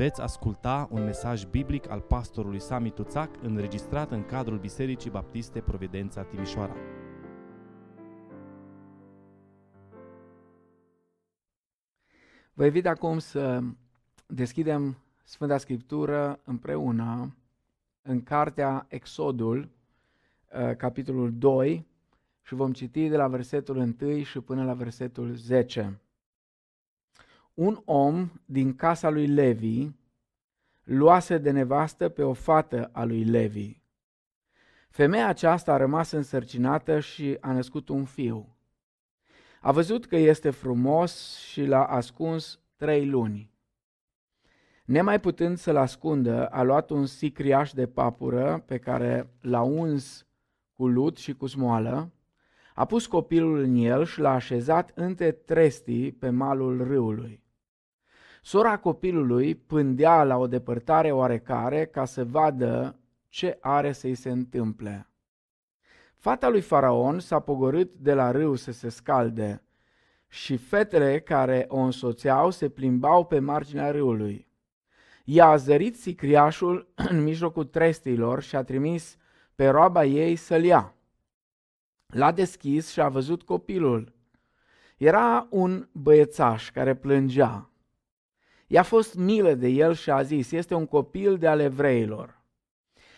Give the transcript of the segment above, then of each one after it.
Veți asculta un mesaj biblic al pastorului Sami Tuțac înregistrat în cadrul Bisericii Baptiste Providența Timișoara. Vă invit acum să deschidem Sfânta Scriptură împreună în cartea Exodul, uh, capitolul 2, și vom citi de la versetul 1 și până la versetul 10 un om din casa lui Levi luase de nevastă pe o fată a lui Levi. Femeia aceasta a rămas însărcinată și a născut un fiu. A văzut că este frumos și l-a ascuns trei luni. Nemai putând să-l ascundă, a luat un sicriaș de papură pe care l-a uns cu lut și cu smoală, a pus copilul în el și l-a așezat între trestii pe malul râului. Sora copilului pândea la o depărtare oarecare ca să vadă ce are să-i se întâmple. Fata lui Faraon s-a pogorât de la râu să se scalde și fetele care o însoțeau se plimbau pe marginea râului. Ea a zărit sicriașul în mijlocul trestilor și a trimis pe roaba ei să-l ia. L-a deschis și a văzut copilul. Era un băiețaș care plângea. I-a fost milă de el și a zis, este un copil de ale evreilor.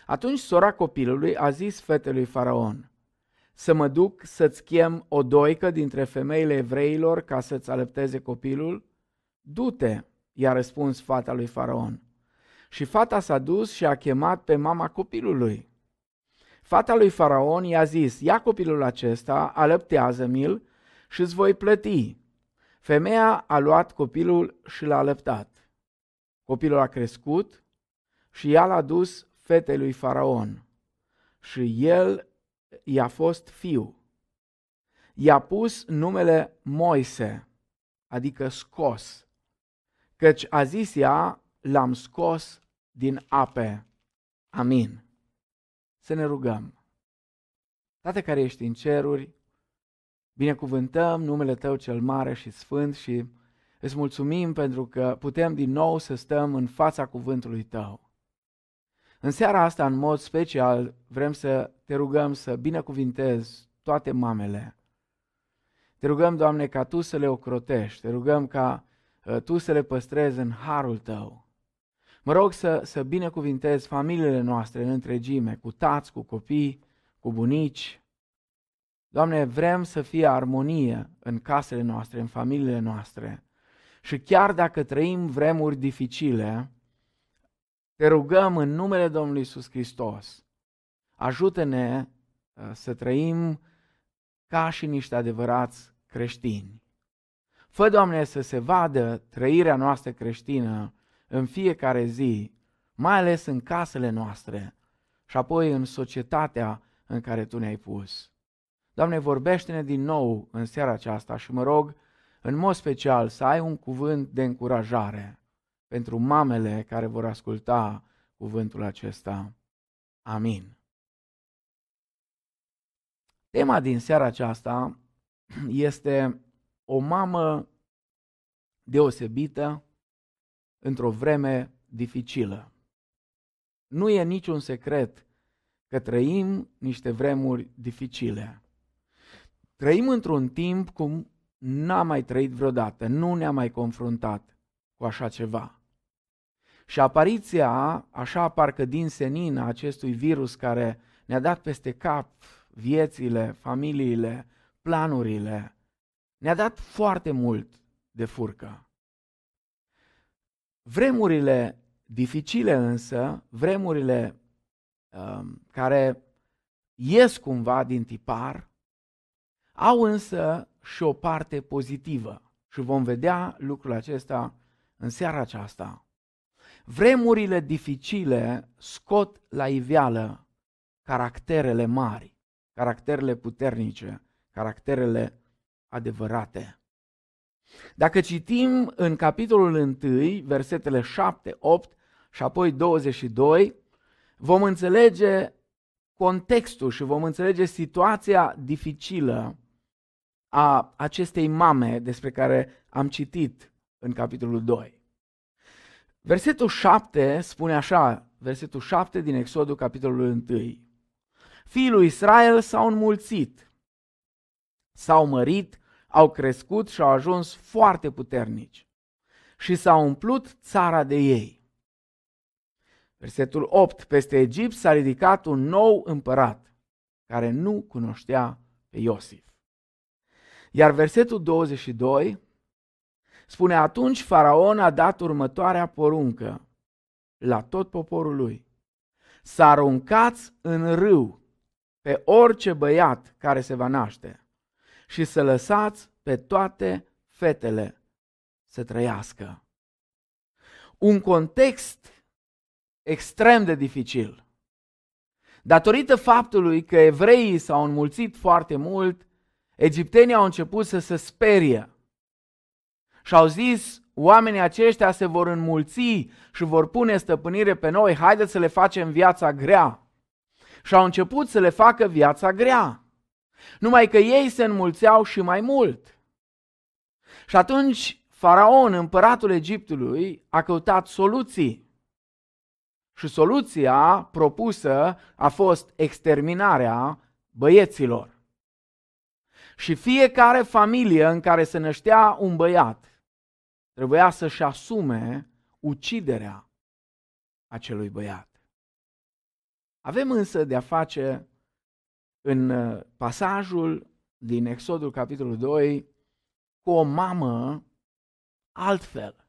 Atunci sora copilului a zis fetelui Faraon, să mă duc să-ți chem o doică dintre femeile evreilor ca să-ți alăpteze copilul? Du-te, i-a răspuns fata lui Faraon. Și fata s-a dus și a chemat pe mama copilului. Fata lui Faraon i-a zis, ia copilul acesta, alăptează-mi-l și îți voi plăti. Femeia a luat copilul și l-a alăptat. Copilul a crescut și ea l-a dus fetei lui Faraon și el i-a fost fiu. I-a pus numele Moise, adică scos, căci a zis ea, l-am scos din ape. Amin. Să ne rugăm. Tată care ești în ceruri, Binecuvântăm numele Tău cel mare și sfânt și îți mulțumim pentru că putem din nou să stăm în fața cuvântului Tău. În seara asta, în mod special, vrem să te rugăm să binecuvintezi toate mamele. Te rugăm, Doamne, ca Tu să le ocrotești, te rugăm ca uh, Tu să le păstrezi în harul Tău. Mă rog să, să binecuvintezi familiile noastre în întregime, cu tați, cu copii, cu bunici, Doamne, vrem să fie armonie în casele noastre, în familiile noastre. Și chiar dacă trăim vremuri dificile, te rugăm în numele Domnului Isus Hristos, ajută-ne uh, să trăim ca și niște adevărați creștini. Fă, Doamne, să se vadă trăirea noastră creștină în fiecare zi, mai ales în casele noastre și apoi în societatea în care Tu ne-ai pus. Doamne, vorbește-ne din nou în seara aceasta și mă rog, în mod special, să ai un cuvânt de încurajare pentru mamele care vor asculta cuvântul acesta. Amin. Tema din seara aceasta este o mamă deosebită într-o vreme dificilă. Nu e niciun secret că trăim niște vremuri dificile. Trăim într-un timp cum n-am mai trăit vreodată, nu ne-am mai confruntat cu așa ceva. Și apariția, așa parcă din senin, a acestui virus care ne-a dat peste cap viețile, familiile, planurile, ne-a dat foarte mult de furcă. Vremurile dificile însă, vremurile um, care ies cumva din tipar, au însă și o parte pozitivă și vom vedea lucrul acesta în seara aceasta. Vremurile dificile scot la iveală caracterele mari, caracterele puternice, caracterele adevărate. Dacă citim în capitolul 1, versetele 7, 8 și apoi 22, vom înțelege contextul și vom înțelege situația dificilă a acestei mame despre care am citit în capitolul 2. Versetul 7 spune așa, versetul 7 din Exodul, capitolul 1. Fiii lui Israel s-au înmulțit, s-au mărit, au crescut și au ajuns foarte puternici și s-a umplut țara de ei. Versetul 8. Peste Egipt s-a ridicat un nou împărat care nu cunoștea pe Iosif. Iar versetul 22 spune, atunci faraon a dat următoarea poruncă la tot poporul lui. Să aruncați în râu pe orice băiat care se va naște și să lăsați pe toate fetele să trăiască. Un context extrem de dificil. Datorită faptului că evreii s-au înmulțit foarte mult, egiptenii au început să se sperie și au zis, oamenii aceștia se vor înmulți și vor pune stăpânire pe noi, haideți să le facem viața grea. Și au început să le facă viața grea. Numai că ei se înmulțeau și mai mult. Și atunci Faraon, împăratul Egiptului, a căutat soluții. Și soluția propusă a fost exterminarea băieților. Și fiecare familie în care se năștea un băiat trebuia să-și asume uciderea acelui băiat. Avem însă de a face în uh, pasajul din Exodul capitolul 2 cu o mamă altfel.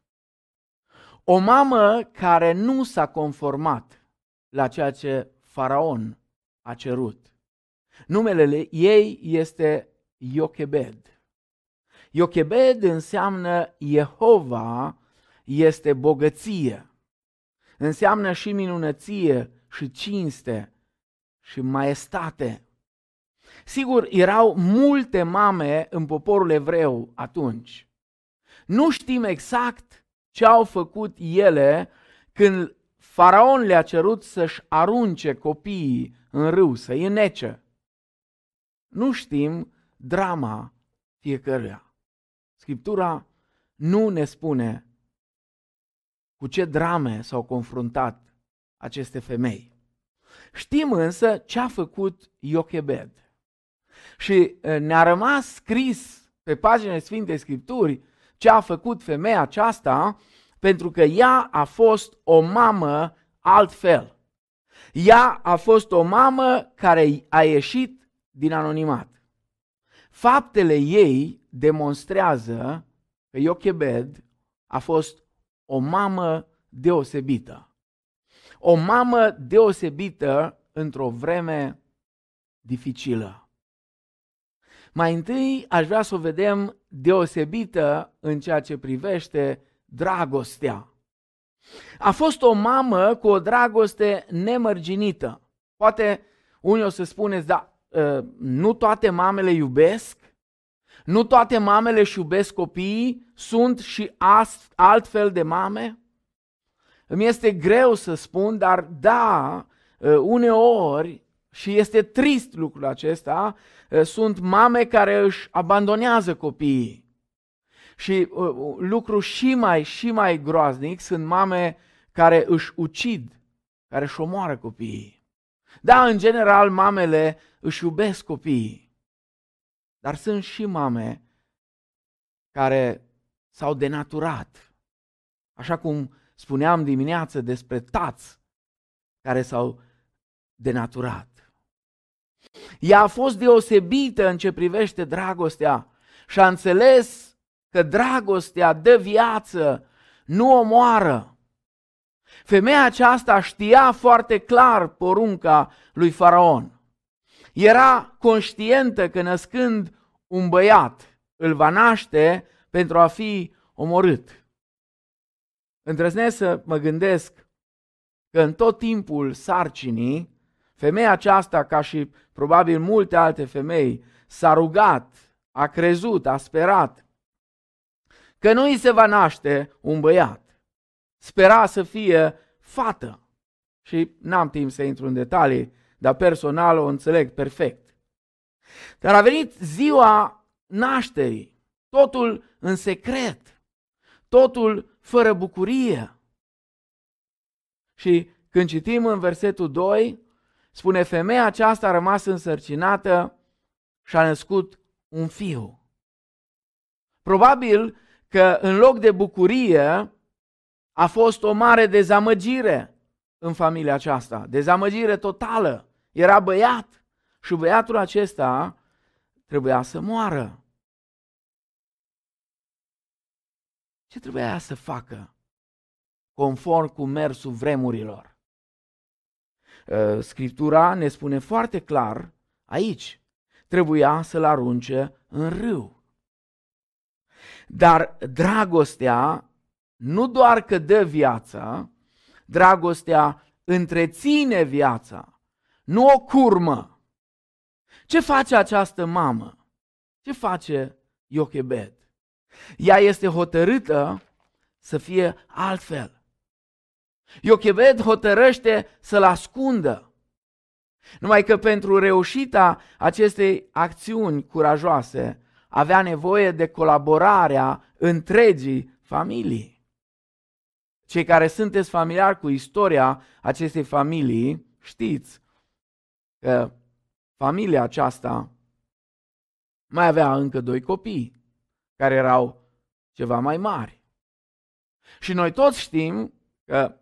O mamă care nu s-a conformat la ceea ce faraon a cerut. Numele ei este Iochebed. Iochebed înseamnă Jehova este bogăție. Înseamnă și minunăție și cinste și maestate. Sigur, erau multe mame în poporul evreu atunci. Nu știm exact ce au făcut ele când faraon le-a cerut să-și arunce copiii în râu, să-i înnece. Nu știm drama fiecăruia. Scriptura nu ne spune cu ce drame s-au confruntat aceste femei. Știm însă ce a făcut Iochebed. Și ne-a rămas scris pe paginile Sfintei Scripturi ce a făcut femeia aceasta, pentru că ea a fost o mamă altfel. Ea a fost o mamă care a ieșit din anonimat. Faptele ei demonstrează că Iochebed a fost o mamă deosebită. O mamă deosebită într-o vreme dificilă. Mai întâi aș vrea să o vedem deosebită în ceea ce privește dragostea. A fost o mamă cu o dragoste nemărginită. Poate unii o să spuneți, da, ă, nu toate mamele iubesc, nu toate mamele își iubesc copiii, sunt și altfel de mame? Îmi este greu să spun, dar da, ă, uneori și este trist lucrul acesta, sunt mame care își abandonează copiii. Și lucru și mai și mai groaznic sunt mame care își ucid, care își omoară copiii. Da, în general, mamele își iubesc copiii. Dar sunt și mame care s-au denaturat. Așa cum spuneam dimineață despre tați care s-au denaturat. Ea a fost deosebită în ce privește dragostea și a înțeles că dragostea dă viață, nu omoară. Femeia aceasta știa foarte clar porunca lui Faraon. Era conștientă că născând un băiat îl va naște pentru a fi omorât. Îndrăznesc să mă gândesc că în tot timpul sarcinii Femeia aceasta, ca și probabil multe alte femei, s-a rugat, a crezut, a sperat că nu îi se va naște un băiat. Spera să fie fată. Și n-am timp să intru în detalii, dar personal o înțeleg perfect. Dar a venit ziua nașterii, totul în secret, totul fără bucurie. Și când citim în versetul 2, spune femeia aceasta a rămas însărcinată și a născut un fiu. Probabil că în loc de bucurie a fost o mare dezamăgire în familia aceasta, dezamăgire totală. Era băiat și băiatul acesta trebuia să moară. Ce trebuia să facă conform cu mersul vremurilor? Ă, Scriptura ne spune foarte clar aici, trebuia să-l arunce în râu. Dar dragostea nu doar că dă viața, dragostea întreține viața, nu o curmă. Ce face această mamă? Ce face Iochebed? Ea este hotărâtă să fie altfel. Iochebed hotărăște să-l ascundă. Numai că pentru reușita acestei acțiuni curajoase avea nevoie de colaborarea întregii familii. Cei care sunteți familiari cu istoria acestei familii, știți că familia aceasta mai avea încă doi copii care erau ceva mai mari. Și noi toți știm că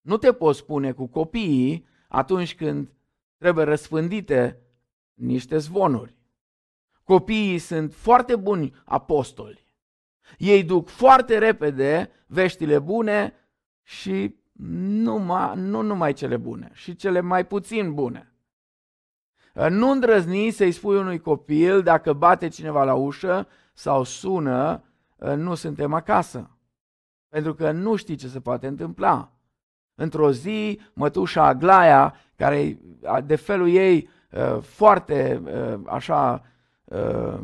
nu te poți spune cu copiii atunci când trebuie răspândite niște zvonuri. Copiii sunt foarte buni apostoli. Ei duc foarte repede veștile bune și numai, nu numai cele bune, și cele mai puțin bune. Nu îndrăzni să-i spui unui copil dacă bate cineva la ușă sau sună, nu suntem acasă. Pentru că nu știi ce se poate întâmpla. Într-o zi, mătușa Aglaia, care de felul ei uh, foarte uh, așa uh,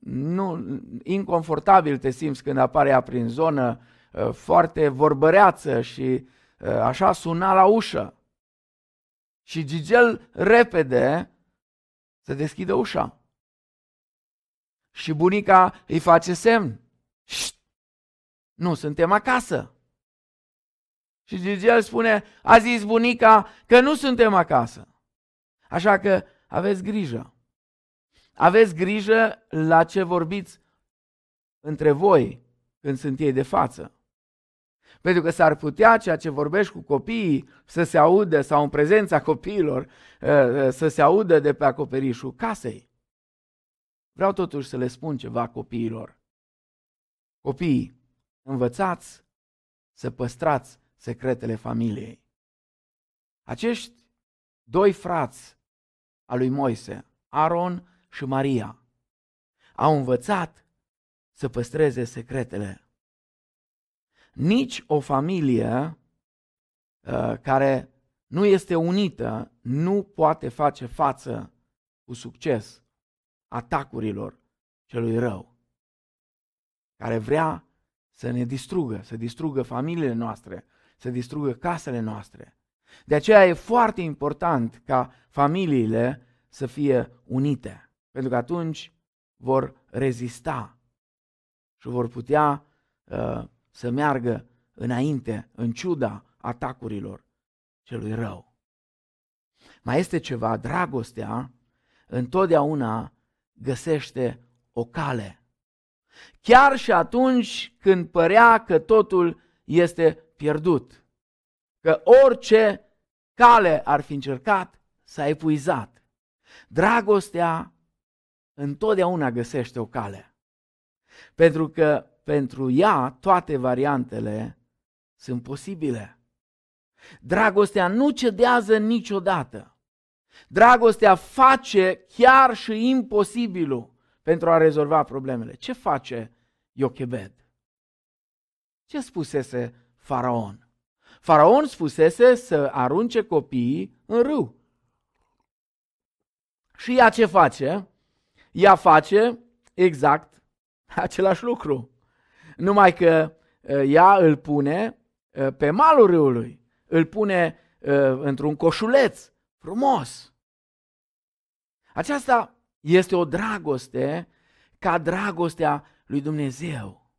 nu, inconfortabil te simți când apare ea prin zonă, foarte vorbăreață și așa suna la ușă. Și Gigel repede să deschidă ușa. Și bunica îi face semn. Șt! Nu suntem acasă. Și Gigel spune, a zis bunica că nu suntem acasă. Așa că aveți grijă. Aveți grijă la ce vorbiți între voi când sunt ei de față. Pentru că s-ar putea ceea ce vorbești cu copiii să se audă, sau în prezența copiilor, ă, ă, să se audă de pe acoperișul casei. Vreau totuși să le spun ceva copiilor. Copiii, învățați să păstrați secretele familiei. Acești doi frați al lui Moise, Aaron și Maria, au învățat să păstreze secretele. Nici o familie uh, care nu este unită nu poate face față cu succes atacurilor celui rău, care vrea să ne distrugă, să distrugă familiile noastre, să distrugă casele noastre. De aceea e foarte important ca familiile să fie unite, pentru că atunci vor rezista și vor putea uh, să meargă înainte, în ciuda atacurilor celui rău. Mai este ceva, dragostea întotdeauna găsește o cale. Chiar și atunci când părea că totul este pierdut. Că orice cale ar fi încercat, s-a epuizat. Dragostea întotdeauna găsește o cale. Pentru că pentru ea toate variantele sunt posibile. Dragostea nu cedează niciodată. Dragostea face chiar și imposibilul pentru a rezolva problemele. Ce face Iochebed? Ce spusese faraon. Faraon spusese să arunce copiii în râu. Și ea ce face? Ea face exact același lucru. Numai că ă, ea îl pune ă, pe malul râului, îl pune ă, într-un coșuleț frumos. Aceasta este o dragoste ca dragostea lui Dumnezeu.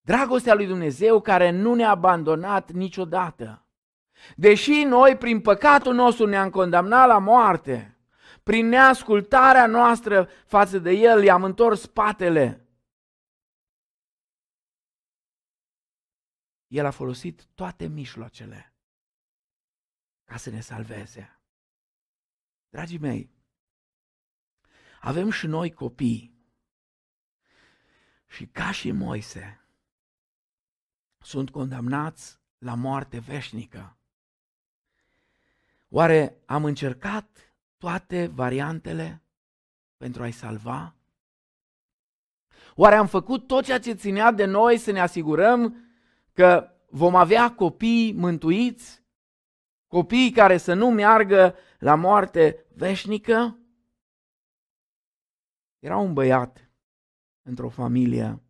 Dragostea lui Dumnezeu care nu ne-a abandonat niciodată. Deși noi, prin păcatul nostru, ne-am condamnat la moarte, prin neascultarea noastră față de El, i-am întors spatele. El a folosit toate mijloacele ca să ne salveze. Dragii mei, avem și noi copii și ca și Moise sunt condamnați la moarte veșnică. Oare am încercat toate variantele pentru a-i salva? Oare am făcut tot ceea ce ținea de noi să ne asigurăm că vom avea copii mântuiți? Copii care să nu meargă la moarte veșnică? Era un băiat într-o familie,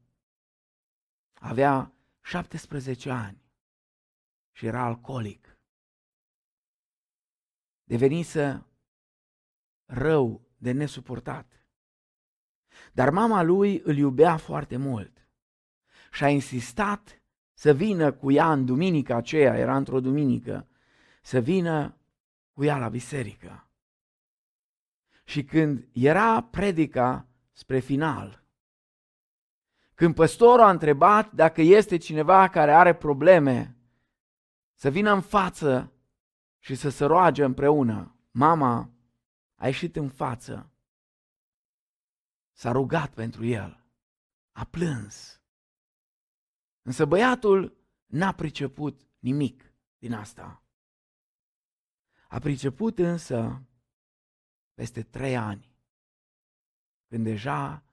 avea 17 ani și era alcoolic. Devenise rău de nesuportat. Dar mama lui îl iubea foarte mult și a insistat să vină cu ea în duminica aceea, era într-o duminică, să vină cu ea la biserică. Și când era predica spre final, când păstorul a întrebat dacă este cineva care are probleme, să vină în față și să se roage împreună, mama a ieșit în față, s-a rugat pentru el, a plâns. Însă băiatul n-a priceput nimic din asta. A priceput însă peste trei ani, când deja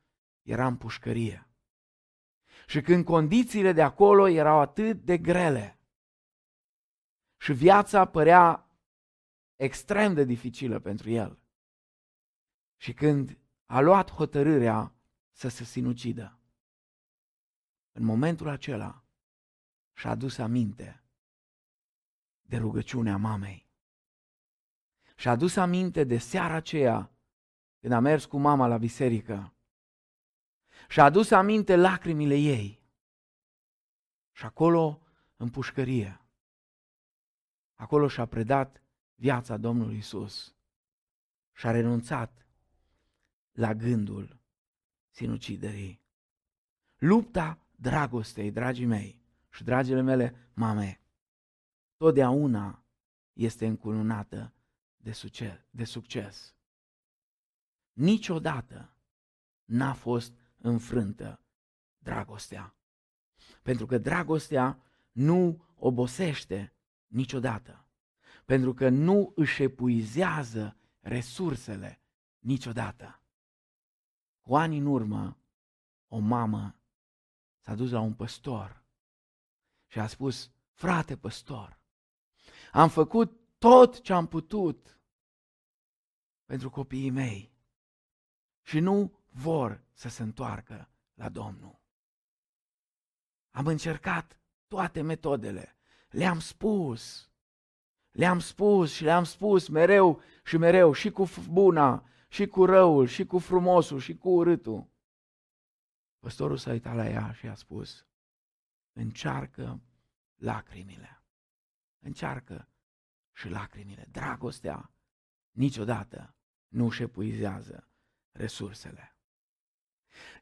era în pușcărie. Și când condițiile de acolo erau atât de grele și viața părea extrem de dificilă pentru el. Și când a luat hotărârea să se sinucidă, în momentul acela și-a adus aminte de rugăciunea mamei. Și-a adus aminte de seara aceea când a mers cu mama la biserică. Și-a adus aminte lacrimile ei. Și acolo, în pușcărie, acolo și-a predat viața Domnului Isus și a renunțat la gândul sinuciderii. Lupta dragostei, dragii mei și dragile mele mame, totdeauna este încununată de succes. De succes. Niciodată n-a fost înfrântă dragostea. Pentru că dragostea nu obosește niciodată. Pentru că nu își epuizează resursele niciodată. Cu ani în urmă, o mamă s-a dus la un păstor și a spus, frate păstor, am făcut tot ce am putut pentru copiii mei și nu vor să se întoarcă la Domnul. Am încercat toate metodele, le-am spus, le-am spus și le-am spus mereu și mereu, și cu buna, și cu răul, și cu frumosul, și cu urâtul. Păstorul s-a uitat la ea și a spus, încearcă lacrimile. Încearcă și lacrimile. Dragostea niciodată nu își șepuizează resursele.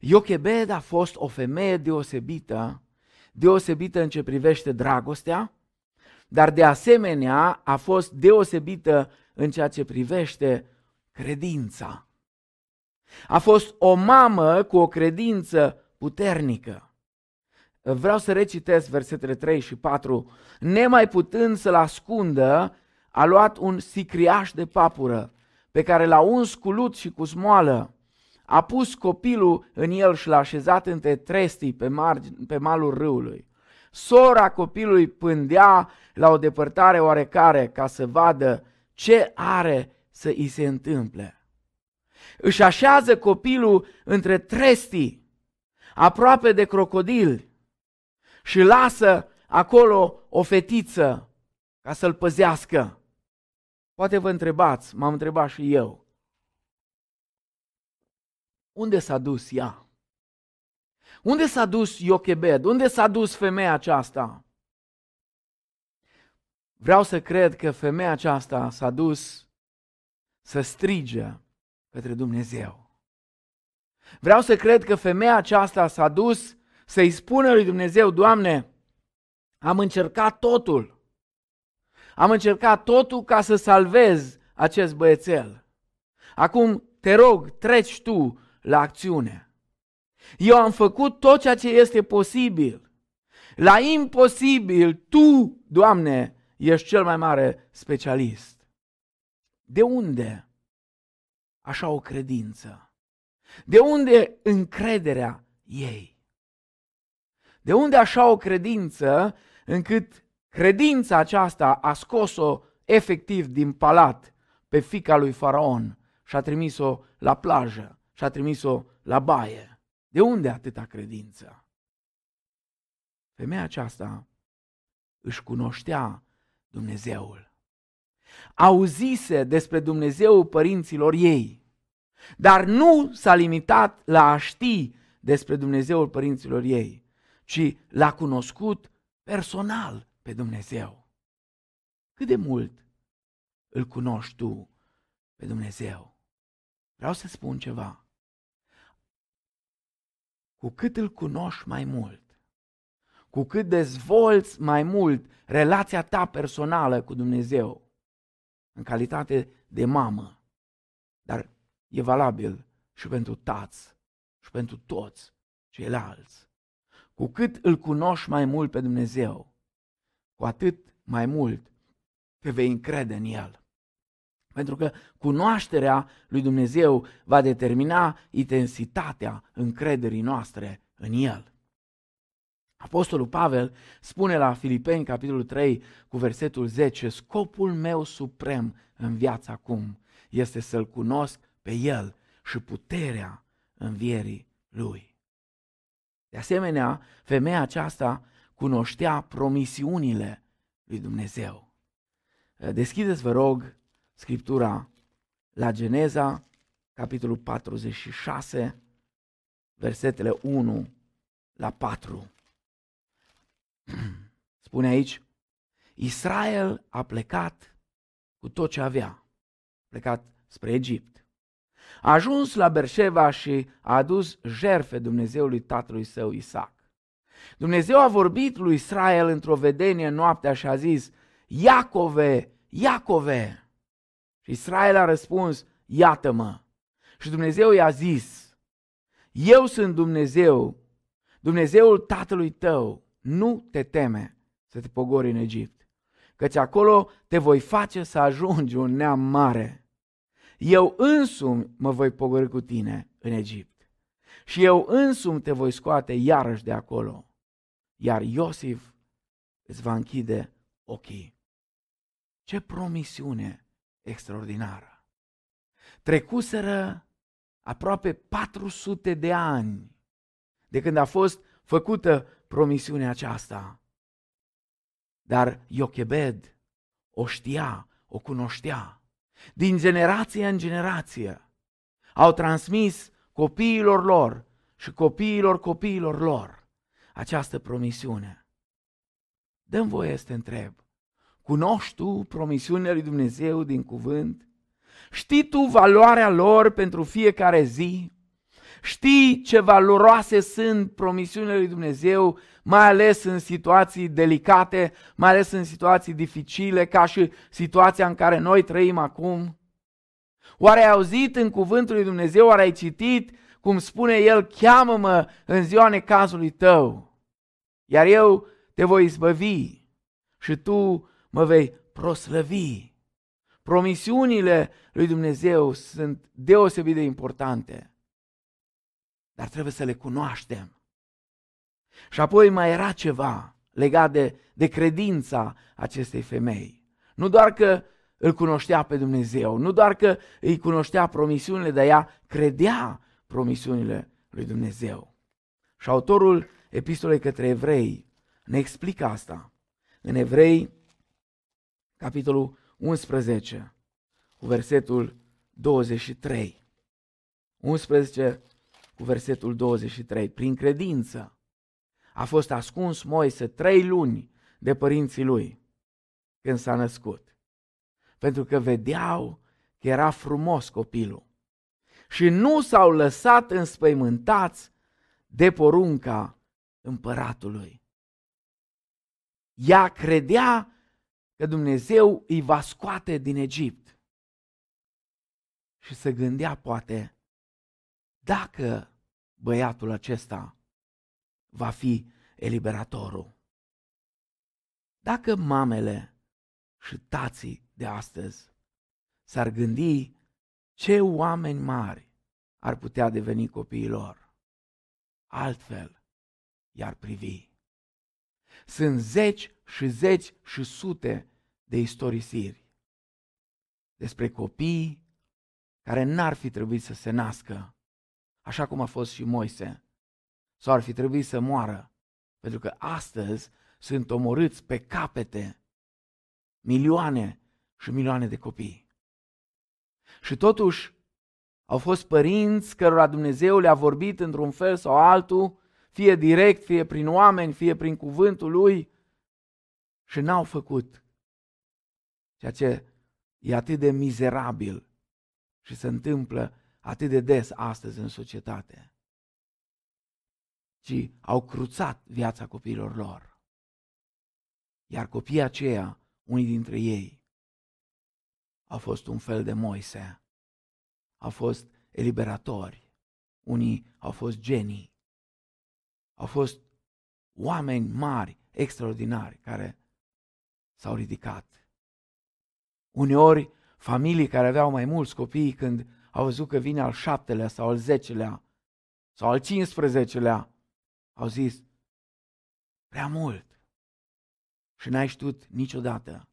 Iochebed a fost o femeie deosebită, deosebită în ce privește dragostea, dar de asemenea a fost deosebită în ceea ce privește credința. A fost o mamă cu o credință puternică. Vreau să recitesc versetele 3 și 4. Nemai putând să-l ascundă, a luat un sicriaș de papură, pe care l-a uns cu lut și cu smoală. A pus copilul în el și l-a așezat între trestii pe, marg- pe malul râului. Sora copilului pândea la o depărtare oarecare ca să vadă ce are să îi se întâmple își așează copilul între trestii, aproape de crocodil și lasă acolo o fetiță ca să-l păzească. Poate vă întrebați, m-am întrebat și eu, unde s-a dus ea? Unde s-a dus Iochebed? Unde s-a dus femeia aceasta? Vreau să cred că femeia aceasta s-a dus să strige către Dumnezeu. Vreau să cred că femeia aceasta s-a dus să-i spună lui Dumnezeu, Doamne, am încercat totul. Am încercat totul ca să salvez acest băiețel. Acum te rog, treci tu la acțiune. Eu am făcut tot ceea ce este posibil. La imposibil, tu, Doamne, ești cel mai mare specialist. De unde așa o credință? De unde încrederea ei? De unde așa o credință încât credința aceasta a scos-o efectiv din palat pe fica lui Faraon și a trimis-o la plajă și a trimis-o la baie? De unde atâta credință? Femeia aceasta își cunoștea Dumnezeul. Auzise despre Dumnezeul părinților ei, dar nu s-a limitat la a ști despre Dumnezeul părinților ei, ci l-a cunoscut personal pe Dumnezeu. Cât de mult îl cunoști tu pe Dumnezeu? Vreau să spun ceva. Cu cât îl cunoști mai mult, cu cât dezvolți mai mult relația ta personală cu Dumnezeu, în calitate de mamă, dar e valabil și pentru tați și pentru toți ceilalți. Cu cât îl cunoști mai mult pe Dumnezeu, cu atât mai mult te vei încrede în El. Pentru că cunoașterea lui Dumnezeu va determina intensitatea încrederii noastre în El. Apostolul Pavel spune la Filipeni, capitolul 3, cu versetul 10, scopul meu suprem în viața acum este să-L cunosc pe El și puterea învierii Lui. De asemenea, femeia aceasta cunoștea promisiunile lui Dumnezeu. Deschideți, vă rog, Scriptura la Geneza, capitolul 46, versetele 1 la 4. Spune aici, Israel a plecat cu tot ce avea, a plecat spre Egipt. A ajuns la Berșeva și a adus jerfe Dumnezeului tatălui său Isaac. Dumnezeu a vorbit lui Israel într-o vedenie noaptea și a zis, Iacove, Iacove! Și Israel a răspuns, iată-mă! Și Dumnezeu i-a zis, eu sunt Dumnezeu, Dumnezeul tatălui tău, nu te teme să te pogori în Egipt, căci acolo te voi face să ajungi un neam mare. Eu însumi mă voi pogori cu tine în Egipt și eu însumi te voi scoate iarăși de acolo, iar Iosif îți va închide ochii. Ce promisiune extraordinară! Trecuseră aproape 400 de ani de când a fost făcută promisiunea aceasta. Dar Iochebed o știa, o cunoștea. Din generație în generație au transmis copiilor lor și copiilor copiilor lor această promisiune. Dăm voie să te întreb, cunoști tu promisiunea lui Dumnezeu din cuvânt? Știi tu valoarea lor pentru fiecare zi? Știi ce valoroase sunt promisiunile lui Dumnezeu, mai ales în situații delicate, mai ales în situații dificile, ca și situația în care noi trăim acum? Oare ai auzit în cuvântul lui Dumnezeu, oare ai citit cum spune El, cheamă-mă în ziua necazului tău, iar eu te voi izbăvi și tu mă vei proslăvi. Promisiunile lui Dumnezeu sunt deosebit de importante dar trebuie să le cunoaștem. Și apoi mai era ceva legat de, de credința acestei femei. Nu doar că îl cunoștea pe Dumnezeu, nu doar că îi cunoștea promisiunile, dar ea credea promisiunile lui Dumnezeu. Și autorul epistolei către evrei ne explică asta. În Evrei, capitolul 11, cu versetul 23. 11 cu versetul 23. Prin credință a fost ascuns Moise trei luni de părinții lui când s-a născut. Pentru că vedeau că era frumos copilul. Și nu s-au lăsat înspăimântați de porunca împăratului. Ea credea că Dumnezeu îi va scoate din Egipt. Și se gândea poate dacă băiatul acesta va fi eliberatorul. Dacă mamele și tații de astăzi s-ar gândi ce oameni mari ar putea deveni copiii lor, altfel i-ar privi. Sunt zeci și zeci și sute de istorisiri despre copii care n-ar fi trebuit să se nască, așa cum a fost și Moise, sau ar fi trebuit să moară, pentru că astăzi sunt omorâți pe capete milioane și milioane de copii. Și totuși au fost părinți cărora Dumnezeu le-a vorbit într-un fel sau altul, fie direct, fie prin oameni, fie prin cuvântul lui, și n-au făcut ceea ce e atât de mizerabil și se întâmplă atât de des astăzi în societate, ci au cruțat viața copiilor lor. Iar copiii aceia, unii dintre ei, au fost un fel de Moise, au fost eliberatori, unii au fost genii, au fost oameni mari, extraordinari, care s-au ridicat. Uneori, familii care aveau mai mulți copii, când au văzut că vine al șaptelea sau al zecelea sau al cincisprezecelea, au zis, prea mult. Și n-ai știut niciodată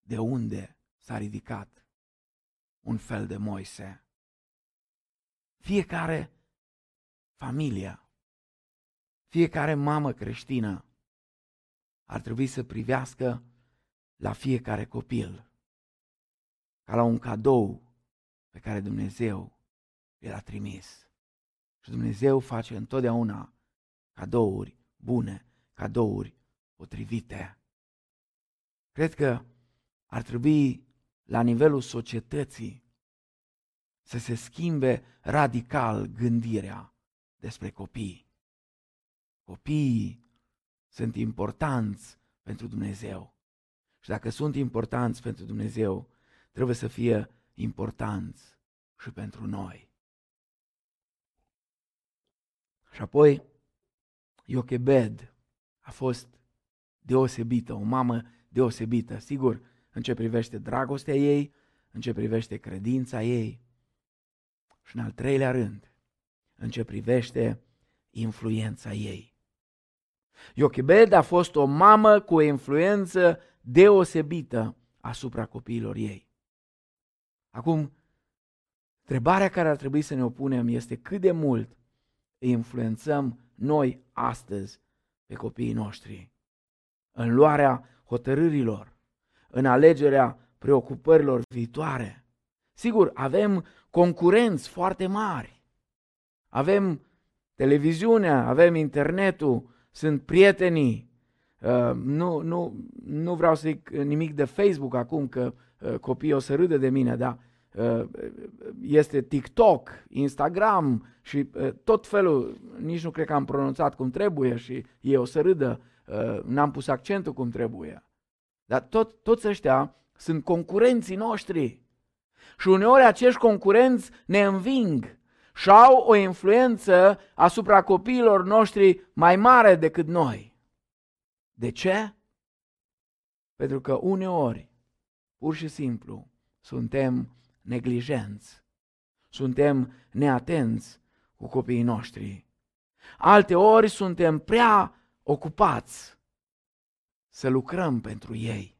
de unde s-a ridicat un fel de Moise. Fiecare familia, fiecare mamă creștină ar trebui să privească la fiecare copil ca la un cadou pe care Dumnezeu l-a trimis. Și Dumnezeu face întotdeauna cadouri bune, cadouri potrivite. Cred că ar trebui la nivelul societății să se schimbe radical gândirea despre copii. Copiii sunt importanți pentru Dumnezeu. Și dacă sunt importanți pentru Dumnezeu, trebuie să fie importanți și pentru noi. Și apoi, Iochebed a fost deosebită, o mamă deosebită, sigur, în ce privește dragostea ei, în ce privește credința ei și în al treilea rând, în ce privește influența ei. Iochebed a fost o mamă cu o influență deosebită asupra copiilor ei. Acum, întrebarea care ar trebui să ne opunem este cât de mult îi influențăm noi astăzi pe copiii noștri în luarea hotărârilor, în alegerea preocupărilor viitoare. Sigur, avem concurenți foarte mari. Avem televiziunea, avem internetul, sunt prietenii. Uh, nu, nu, nu vreau să zic nimic de Facebook acum, că uh, copiii o să râdă de mine, dar uh, este TikTok, Instagram și uh, tot felul, nici nu cred că am pronunțat cum trebuie și ei o să râdă, uh, n-am pus accentul cum trebuie. Dar tot, toți ăștia sunt concurenții noștri. Și uneori acești concurenți ne înving și au o influență asupra copiilor noștri mai mare decât noi. De ce? Pentru că uneori, pur și simplu, suntem neglijenți, suntem neatenți cu copiii noștri. Alte ori suntem prea ocupați să lucrăm pentru ei,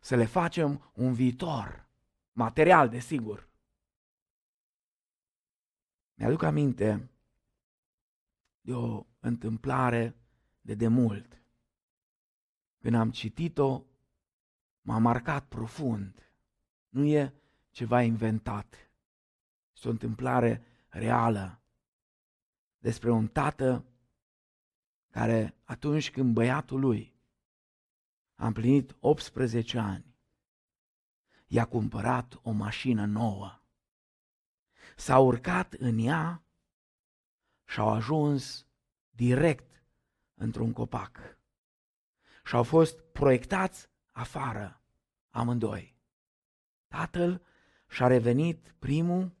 să le facem un viitor, material, desigur. Mi-aduc aminte de o întâmplare de demult. Când am citit-o, m-a marcat profund. Nu e ceva inventat. Este o întâmplare reală despre un tată care atunci când băiatul lui a împlinit 18 ani, i-a cumpărat o mașină nouă. S-a urcat în ea și au ajuns direct într-un copac. Și au fost proiectați afară amândoi. Tatăl și-a revenit primul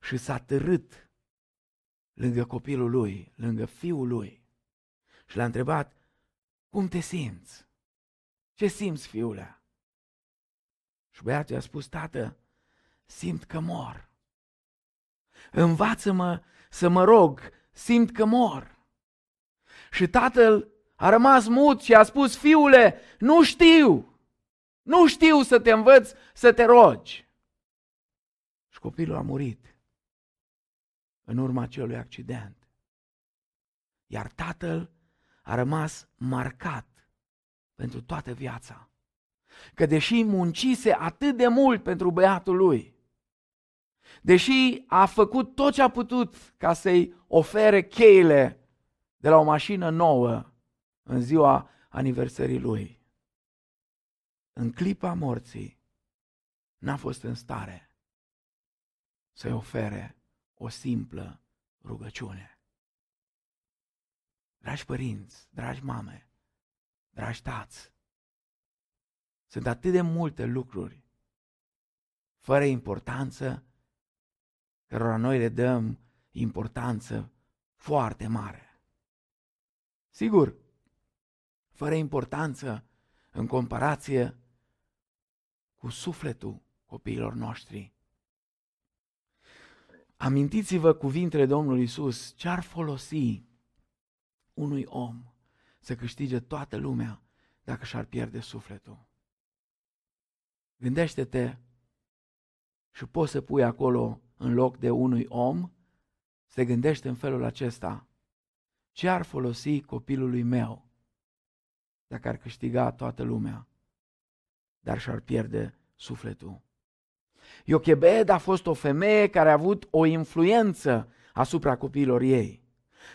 și s-a târât lângă copilul lui, lângă fiul lui. Și l-a întrebat, cum te simți? Ce simți, fiule? Și băiatul i-a spus, tată, simt că mor. Învață-mă să mă rog, simt că mor. Și tatăl a rămas mut și a spus, fiule, nu știu, nu știu să te învăț să te rogi. Și copilul a murit în urma acelui accident. Iar tatăl a rămas marcat pentru toată viața. Că deși muncise atât de mult pentru băiatul lui, deși a făcut tot ce a putut ca să-i ofere cheile de la o mașină nouă în ziua aniversării lui, în clipa morții, n-a fost în stare să-i ofere o simplă rugăciune. Dragi părinți, dragi mame, dragi tați, sunt atât de multe lucruri fără importanță, cărora noi le dăm importanță foarte mare. Sigur, fără importanță în comparație cu sufletul copiilor noștri. Amintiți-vă cuvintele Domnului Isus, ce ar folosi unui om să câștige toată lumea dacă și-ar pierde sufletul. Gândește-te și poți să pui acolo în loc de unui om, se gândește în felul acesta, ce ar folosi copilului meu dacă ar câștiga toată lumea, dar și-ar pierde sufletul. Iochebed a fost o femeie care a avut o influență asupra copiilor ei.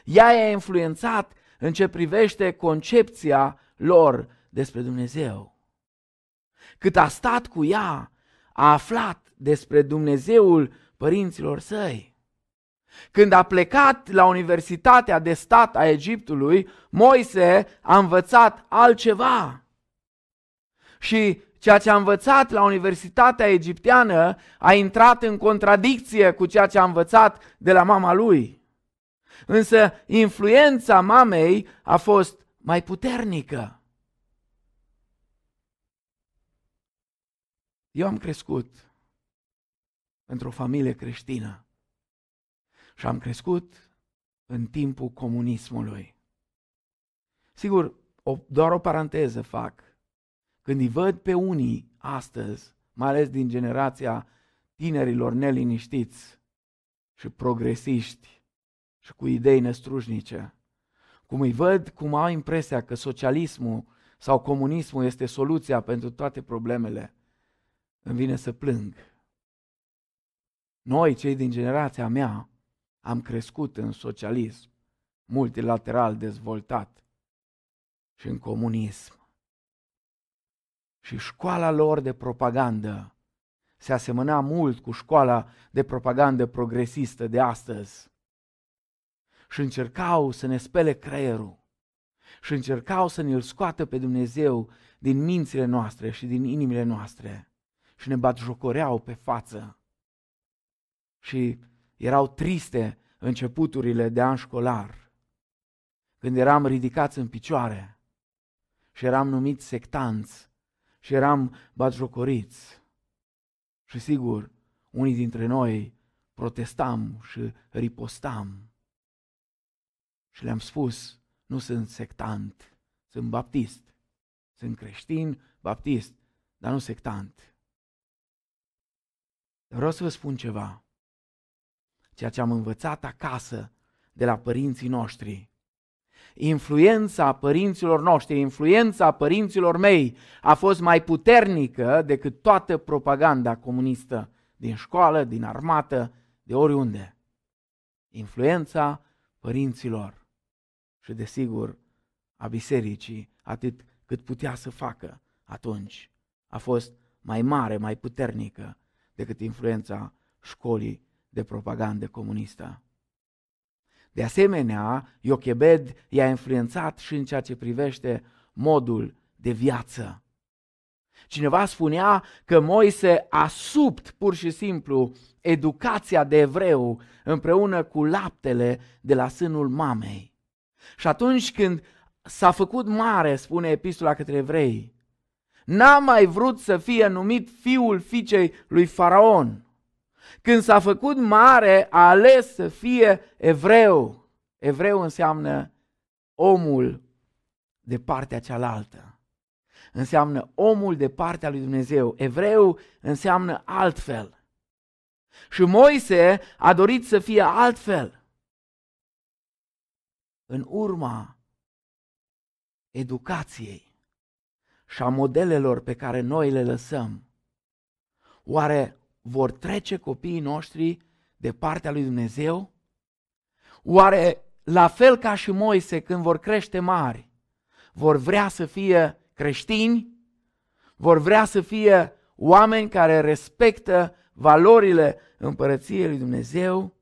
Ea i-a influențat în ce privește concepția lor despre Dumnezeu. Cât a stat cu ea, a aflat despre Dumnezeul părinților săi. Când a plecat la Universitatea de Stat a Egiptului, Moise a învățat altceva. Și ceea ce a învățat la Universitatea Egipteană a intrat în contradicție cu ceea ce a învățat de la mama lui. Însă influența mamei a fost mai puternică. Eu am crescut într-o familie creștină și am crescut în timpul comunismului. Sigur, o, doar o paranteză fac. Când îi văd pe unii astăzi, mai ales din generația tinerilor neliniștiți și progresiști și cu idei năstrușnice, cum îi văd, cum au impresia că socialismul sau comunismul este soluția pentru toate problemele, îmi vine să plâng. Noi, cei din generația mea, am crescut în socialism multilateral dezvoltat și în comunism. Și școala lor de propagandă se asemăna mult cu școala de propagandă progresistă de astăzi. Și încercau să ne spele creierul și încercau să ne-l scoată pe Dumnezeu din mințile noastre și din inimile noastre și ne batjocoreau pe față. Și erau triste începuturile de an școlar, când eram ridicați în picioare și eram numiți sectanți și eram batjocoriți. Și sigur, unii dintre noi protestam și ripostam. Și le-am spus, nu sunt sectant, sunt baptist. Sunt creștin, baptist, dar nu sectant. Vreau să vă spun ceva ceea ce am învățat acasă de la părinții noștri. Influența părinților noștri, influența părinților mei a fost mai puternică decât toată propaganda comunistă din școală, din armată, de oriunde. Influența părinților și, desigur, a bisericii, atât cât putea să facă atunci, a fost mai mare, mai puternică decât influența școlii de propagandă comunistă. De asemenea, Iochebed i-a influențat și în ceea ce privește modul de viață. Cineva spunea că Moise a subt pur și simplu educația de evreu împreună cu laptele de la sânul mamei. Și atunci când s-a făcut mare, spune epistola către evrei, n-a mai vrut să fie numit fiul fiicei lui Faraon. Când s-a făcut mare, a ales să fie evreu. Evreu înseamnă omul de partea cealaltă. Înseamnă omul de partea lui Dumnezeu. Evreu înseamnă altfel. Și Moise a dorit să fie altfel. În urma educației și a modelelor pe care noi le lăsăm, oare vor trece copiii noștri de partea lui Dumnezeu? Oare, la fel ca și Moise, când vor crește mari, vor vrea să fie creștini? Vor vrea să fie oameni care respectă valorile împărăției lui Dumnezeu?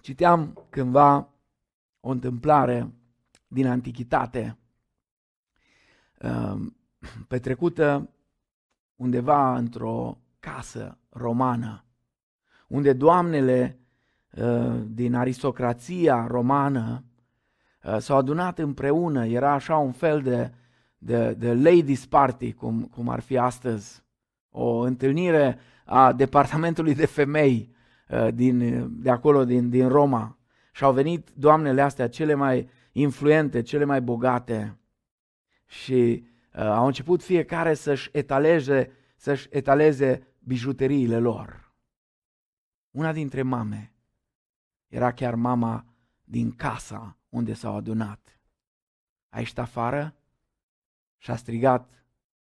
Citeam cândva o întâmplare din antichitate, um, petrecută undeva într-o casă romană, unde doamnele uh, din aristocrația romană uh, s-au adunat împreună, era așa un fel de, de, de ladies party, cum, cum ar fi astăzi, o întâlnire a departamentului de femei uh, din, de acolo, din, din Roma. Și au venit doamnele astea cele mai influente, cele mai bogate. Și uh, au început fiecare să-și etaleze, să-și etaleze bijuteriile lor. Una dintre mame era chiar mama din casa unde s-au adunat. A ieșit afară și a strigat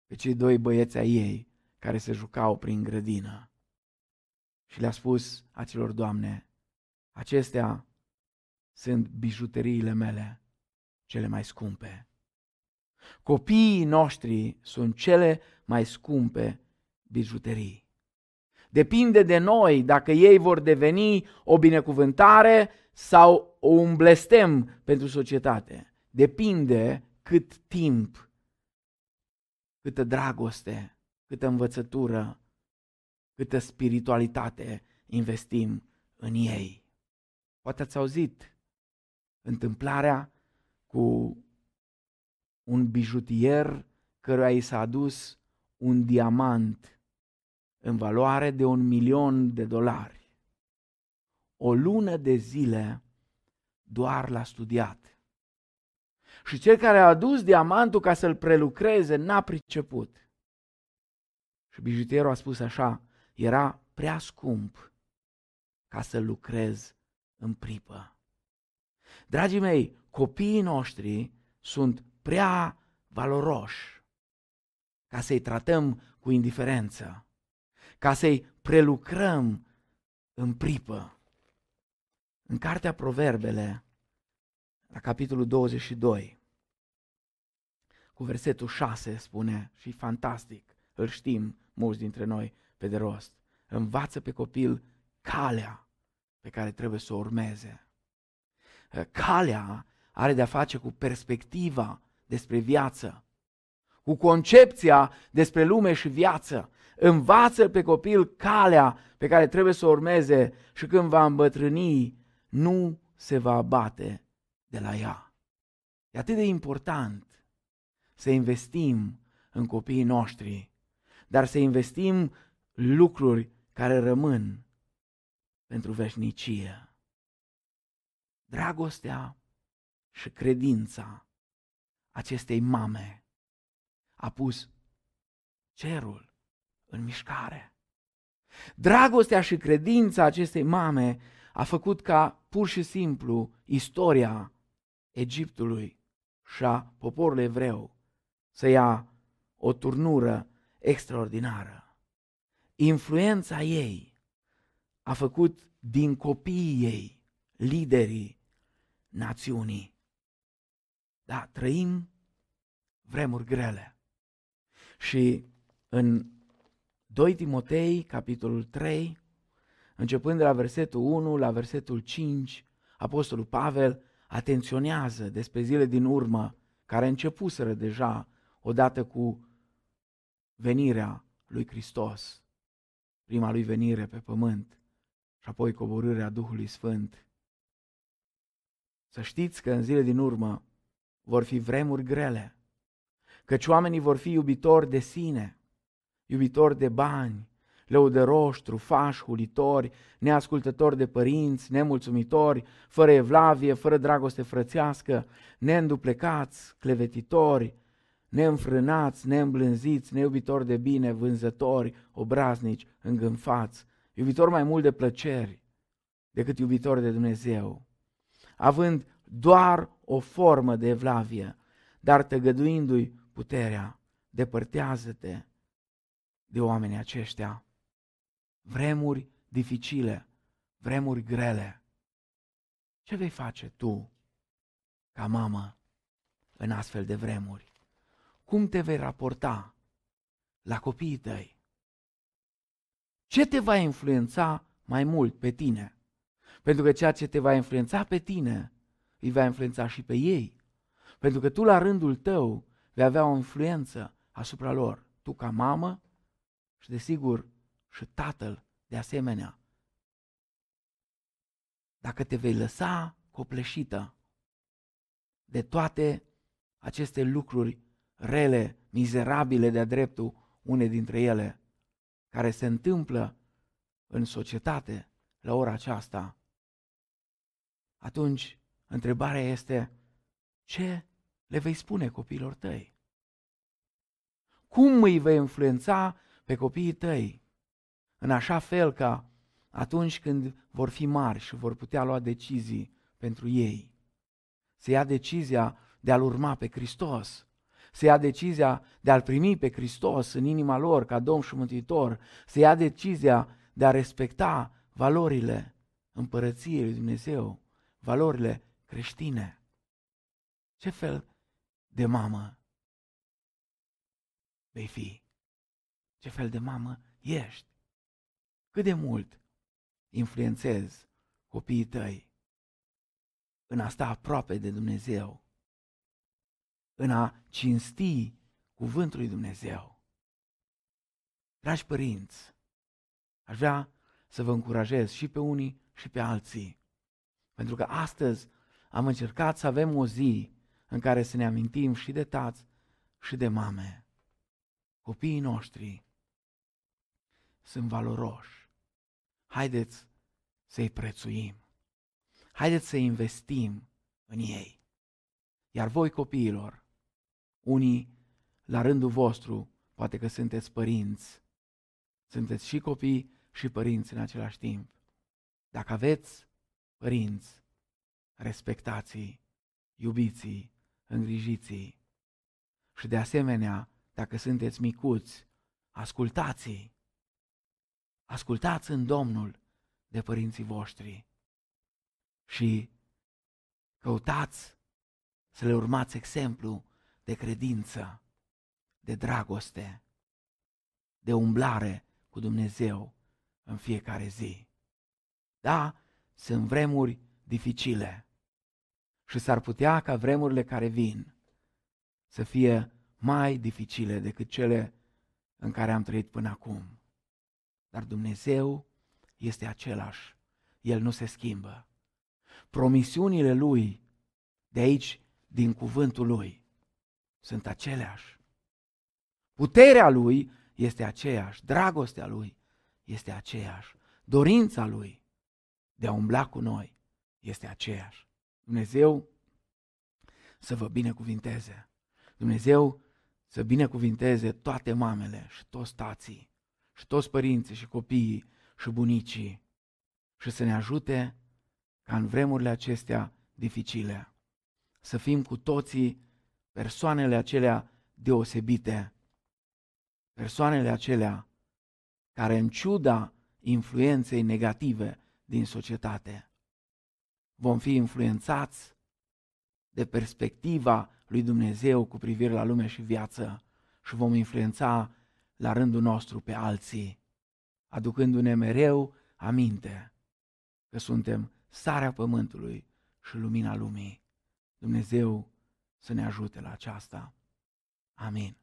pe cei doi băieți ai ei care se jucau prin grădină. Și le-a spus acelor doamne, acestea sunt bijuteriile mele cele mai scumpe. Copiii noștri sunt cele mai scumpe bijuterii. Depinde de noi dacă ei vor deveni o binecuvântare sau un blestem pentru societate. Depinde cât timp, câtă dragoste, câtă învățătură, câtă spiritualitate investim în ei. Poate ați auzit întâmplarea cu un bijutier căruia i s-a adus un diamant în valoare de un milion de dolari. O lună de zile doar l-a studiat. Și cel care a adus diamantul ca să-l prelucreze n-a priceput. Și bijutierul a spus așa, era prea scump ca să lucrez în pripă. Dragii mei, copiii noștri sunt prea valoroși ca să-i tratăm cu indiferență, ca să-i prelucrăm în pripă. În cartea Proverbele, la capitolul 22, cu versetul 6 spune, și fantastic, îl știm mulți dintre noi pe de rost, învață pe copil calea pe care trebuie să o urmeze. Calea are de-a face cu perspectiva despre viață, cu concepția despre lume și viață. Învață pe copil calea pe care trebuie să o urmeze și când va îmbătrâni, nu se va abate de la ea. E atât de important să investim în copiii noștri, dar să investim lucruri care rămân pentru veșnicie. Dragostea și credința acestei mame a pus cerul în mișcare. Dragostea și credința acestei mame a făcut ca pur și simplu istoria Egiptului și a poporului evreu să ia o turnură extraordinară. Influența ei a făcut din copiii ei liderii națiunii. Da, trăim vremuri grele. Și în 2 Timotei, capitolul 3, începând de la versetul 1 la versetul 5, Apostolul Pavel atenționează despre zile din urmă, care începuseră deja odată cu venirea lui Hristos, prima lui venire pe pământ și apoi coborârea Duhului Sfânt. Să știți că în zile din urmă vor fi vremuri grele, căci oamenii vor fi iubitori de sine, iubitori de bani, lăudăroși, trufași, hulitori, neascultători de părinți, nemulțumitori, fără evlavie, fără dragoste frățească, neînduplecați, clevetitori, neînfrânați, neîmblânziți, neiubitori de bine, vânzători, obraznici, îngânfați, iubitori mai mult de plăceri decât iubitori de Dumnezeu, având doar o formă de evlavie, dar tăgăduindu-i puterea, depărtează-te de oamenii aceștia. Vremuri dificile, vremuri grele. Ce vei face tu, ca mamă, în astfel de vremuri? Cum te vei raporta la copiii tăi? Ce te va influența mai mult pe tine? Pentru că ceea ce te va influența pe tine, îi va influența și pe ei. Pentru că tu la rândul tău vei avea o influență asupra lor. Tu ca mamă și desigur și tatăl de asemenea. Dacă te vei lăsa copleșită de toate aceste lucruri rele, mizerabile de-a dreptul, une dintre ele, care se întâmplă în societate la ora aceasta, atunci întrebarea este ce le vei spune copiilor tăi? Cum îi vei influența pe copiii tăi? În așa fel ca atunci când vor fi mari și vor putea lua decizii pentru ei, să ia decizia de a-L urma pe Hristos, să ia decizia de a-L primi pe Hristos în inima lor ca Domn și Mântuitor, să ia decizia de a respecta valorile împărăției lui Dumnezeu, valorile creștine. Ce fel de mamă vei fi? Ce fel de mamă ești? Cât de mult influențezi copiii tăi în a sta aproape de Dumnezeu, în a cinsti cuvântul lui Dumnezeu. Dragi părinți, aș vrea să vă încurajez și pe unii și pe alții, pentru că astăzi am încercat să avem o zi în care să ne amintim și de tați și de mame. Copiii noștri sunt valoroși. Haideți să-i prețuim. Haideți să investim în ei. Iar voi, copiilor, unii la rândul vostru, poate că sunteți părinți, sunteți și copii și părinți în același timp. Dacă aveți părinți, respectați-i, iubiți-i, îngrijiți-i. Și de asemenea, dacă sunteți micuți, ascultați-i. Ascultați în Domnul de părinții voștri și căutați să le urmați exemplu de credință, de dragoste, de umblare cu Dumnezeu în fiecare zi. Da, sunt vremuri dificile și s-ar putea ca vremurile care vin să fie mai dificile decât cele în care am trăit până acum. Dar Dumnezeu este același. El nu se schimbă. Promisiunile Lui de aici, din cuvântul Lui, sunt aceleași. Puterea Lui este aceeași. Dragostea Lui este aceeași. Dorința Lui de a umbla cu noi este aceeași. Dumnezeu să vă binecuvinteze. Dumnezeu să binecuvinteze toate mamele și toți tații și toți părinții și copiii și bunicii și să ne ajute ca în vremurile acestea dificile să fim cu toții persoanele acelea deosebite, persoanele acelea care în ciuda influenței negative din societate. Vom fi influențați de perspectiva lui Dumnezeu cu privire la lume și viață și vom influența la rândul nostru pe alții, aducându-ne mereu aminte că suntem sarea pământului și lumina lumii. Dumnezeu să ne ajute la aceasta. Amin.